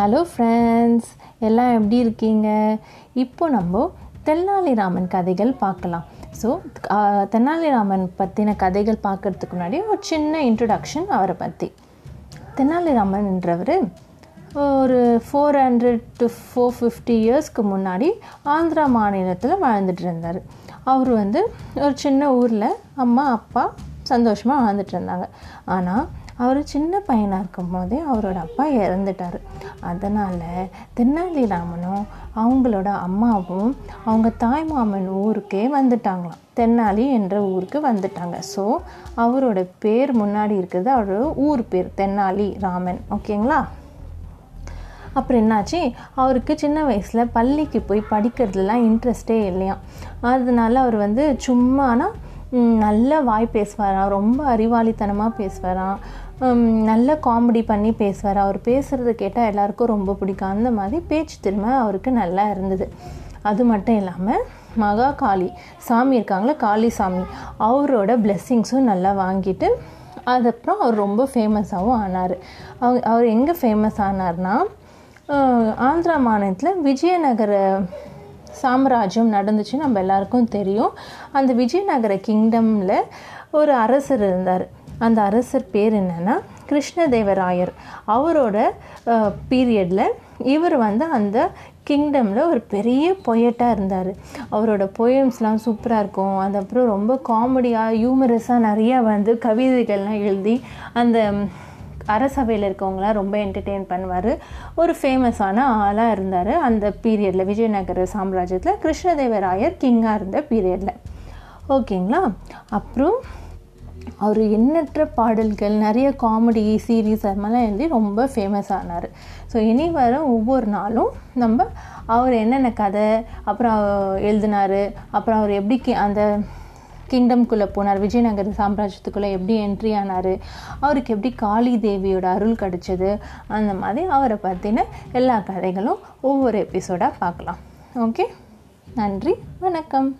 Hello friends எல்லாம் எப்படி இருக்கீங்க? இப்போ நம்ம தென்னாலிராமன் கதைகள் பார்க்கலாம். ஸோ தென்னாலிராமன் பற்றின கதைகள் பார்க்கறதுக்கு முன்னாடி ஒரு சின்ன இன்ட்ரடக்ஷன் அவரை பற்றி தென்னாலிராமன்ன்றவர் ஒரு four hundred to four fifty இயர்ஸ்க்கு முன்னாடி ஆந்திரா மாநிலத்தில் வாழ்ந்துட்டு இருந்தார். அவர் வந்து ஒரு சின்ன ஊரில் அம்மா அப்பா சந்தோஷமாக வாழ்ந்துட்டு இருந்தாங்க. ஆனால் அவர் சின்ன பையனாக இருக்கும் போதே அவரோட அப்பா இறந்துட்டார். அதனால் தென்னாலிராமனும் அவங்களோட அம்மாவும் அவங்க தாய் மாமன் ஊருக்கே வந்துட்டாங்களாம். தென்னாலி என்ற ஊருக்கு வந்துட்டாங்க. ஸோ அவரோட பேர் முன்னாடி இருக்கிறது அவரோட ஊர் பேர் தென்னாலி ராமன். ஓகேங்களா? அப்புறம் என்னாச்சு? அவருக்கு சின்ன வயசில் பள்ளிக்கு போய் படிக்கிறதுலாம் இன்ட்ரெஸ்டே இல்லையா அதனால அவர் வந்து சும்மானா நல்ல வாய் பேசுவாராம் ரொம்ப அறிவாளித்தனமாக பேசுவாராம் நல்ல காமெடி பண்ணி பேசுவார்? அவர் பேசுகிறத கேட்டால் எல்லாருக்கும் ரொம்ப பிடிக்கும். அந்த மாதிரி பேச்சு திறமை அவருக்கு நல்லா இருந்தது. அது மட்டும் இல்லாமல் மகா காளி சாமி இருக்காங்களே காளி சாமி அவரோட பிளெஸ்ஸிங்ஸும் நல்லா வாங்கிட்டு அதுக்கப்புறம் அவர் ரொம்ப ஃபேமஸாகவும் ஆனார். அவங்க அவர் எங்கே ஃபேமஸ் ஆனார்னா ஆந்திரா மாநிலத்தில் விஜயநகர சாம்ராஜ்யம் நடந்துச்சு நம்ம எல்லாருக்கும் தெரியும். அந்த விஜயநகர கிங்டமில் ஒரு அரசர் இருந்தார். அந்த அரசர் பேர் என்னென்னா கிருஷ்ணதேவராயர். அவரோட பீரியடில் இவர் வந்து அந்த கிங்டமில் ஒரு பெரிய பொயட்டாக இருந்தார். அவரோட பொயம்ஸ்லாம் சூப்பராக இருக்கும். அது அப்புறம் ரொம்ப காமெடியாக ஹியூமரஸாக நிறையா வந்து கவிதைகள்லாம் எழுதி அந்த அரசவையில் இருக்கவங்களாம் ரொம்ப என்டர்டெயின் பண்ணுவார். ஒரு ஃபேமஸான ஆளாக இருந்தார். அந்த பீரியடில் விஜயநகர சாம்ராஜ்யத்தில் கிருஷ்ணதேவராயர் கிங்காக இருந்த பீரியடில் ஓகேங்களா? அப்புறம் அவர் எண்ணற்ற பாடல்கள் நிறைய காமெடி சீரீஸ் அது மாதிரிலாம் எழுதி ரொம்ப ஃபேமஸ் ஆனார். ஸோ இனி வர ஒவ்வொரு நாளும் நம்ம அவர் என்னென்ன கதை அப்புறம் எழுதினார் அப்புறம் அவர் எப்படி அந்த கிங்டம்குள்ளே போனார். விஜயநகர சாம்ராஜ்யத்துக்குள்ளே எப்படி என்ட்ரி ஆனார்? அவருக்கு எப்படி காளி தேவியோட அருள் கிடச்சிது? அந்த மாதிரி அவரை பற்றின எல்லா கதைகளும் ஒவ்வொரு எபிசோடாக பார்க்கலாம். ஓகே நன்றி. வணக்கம்.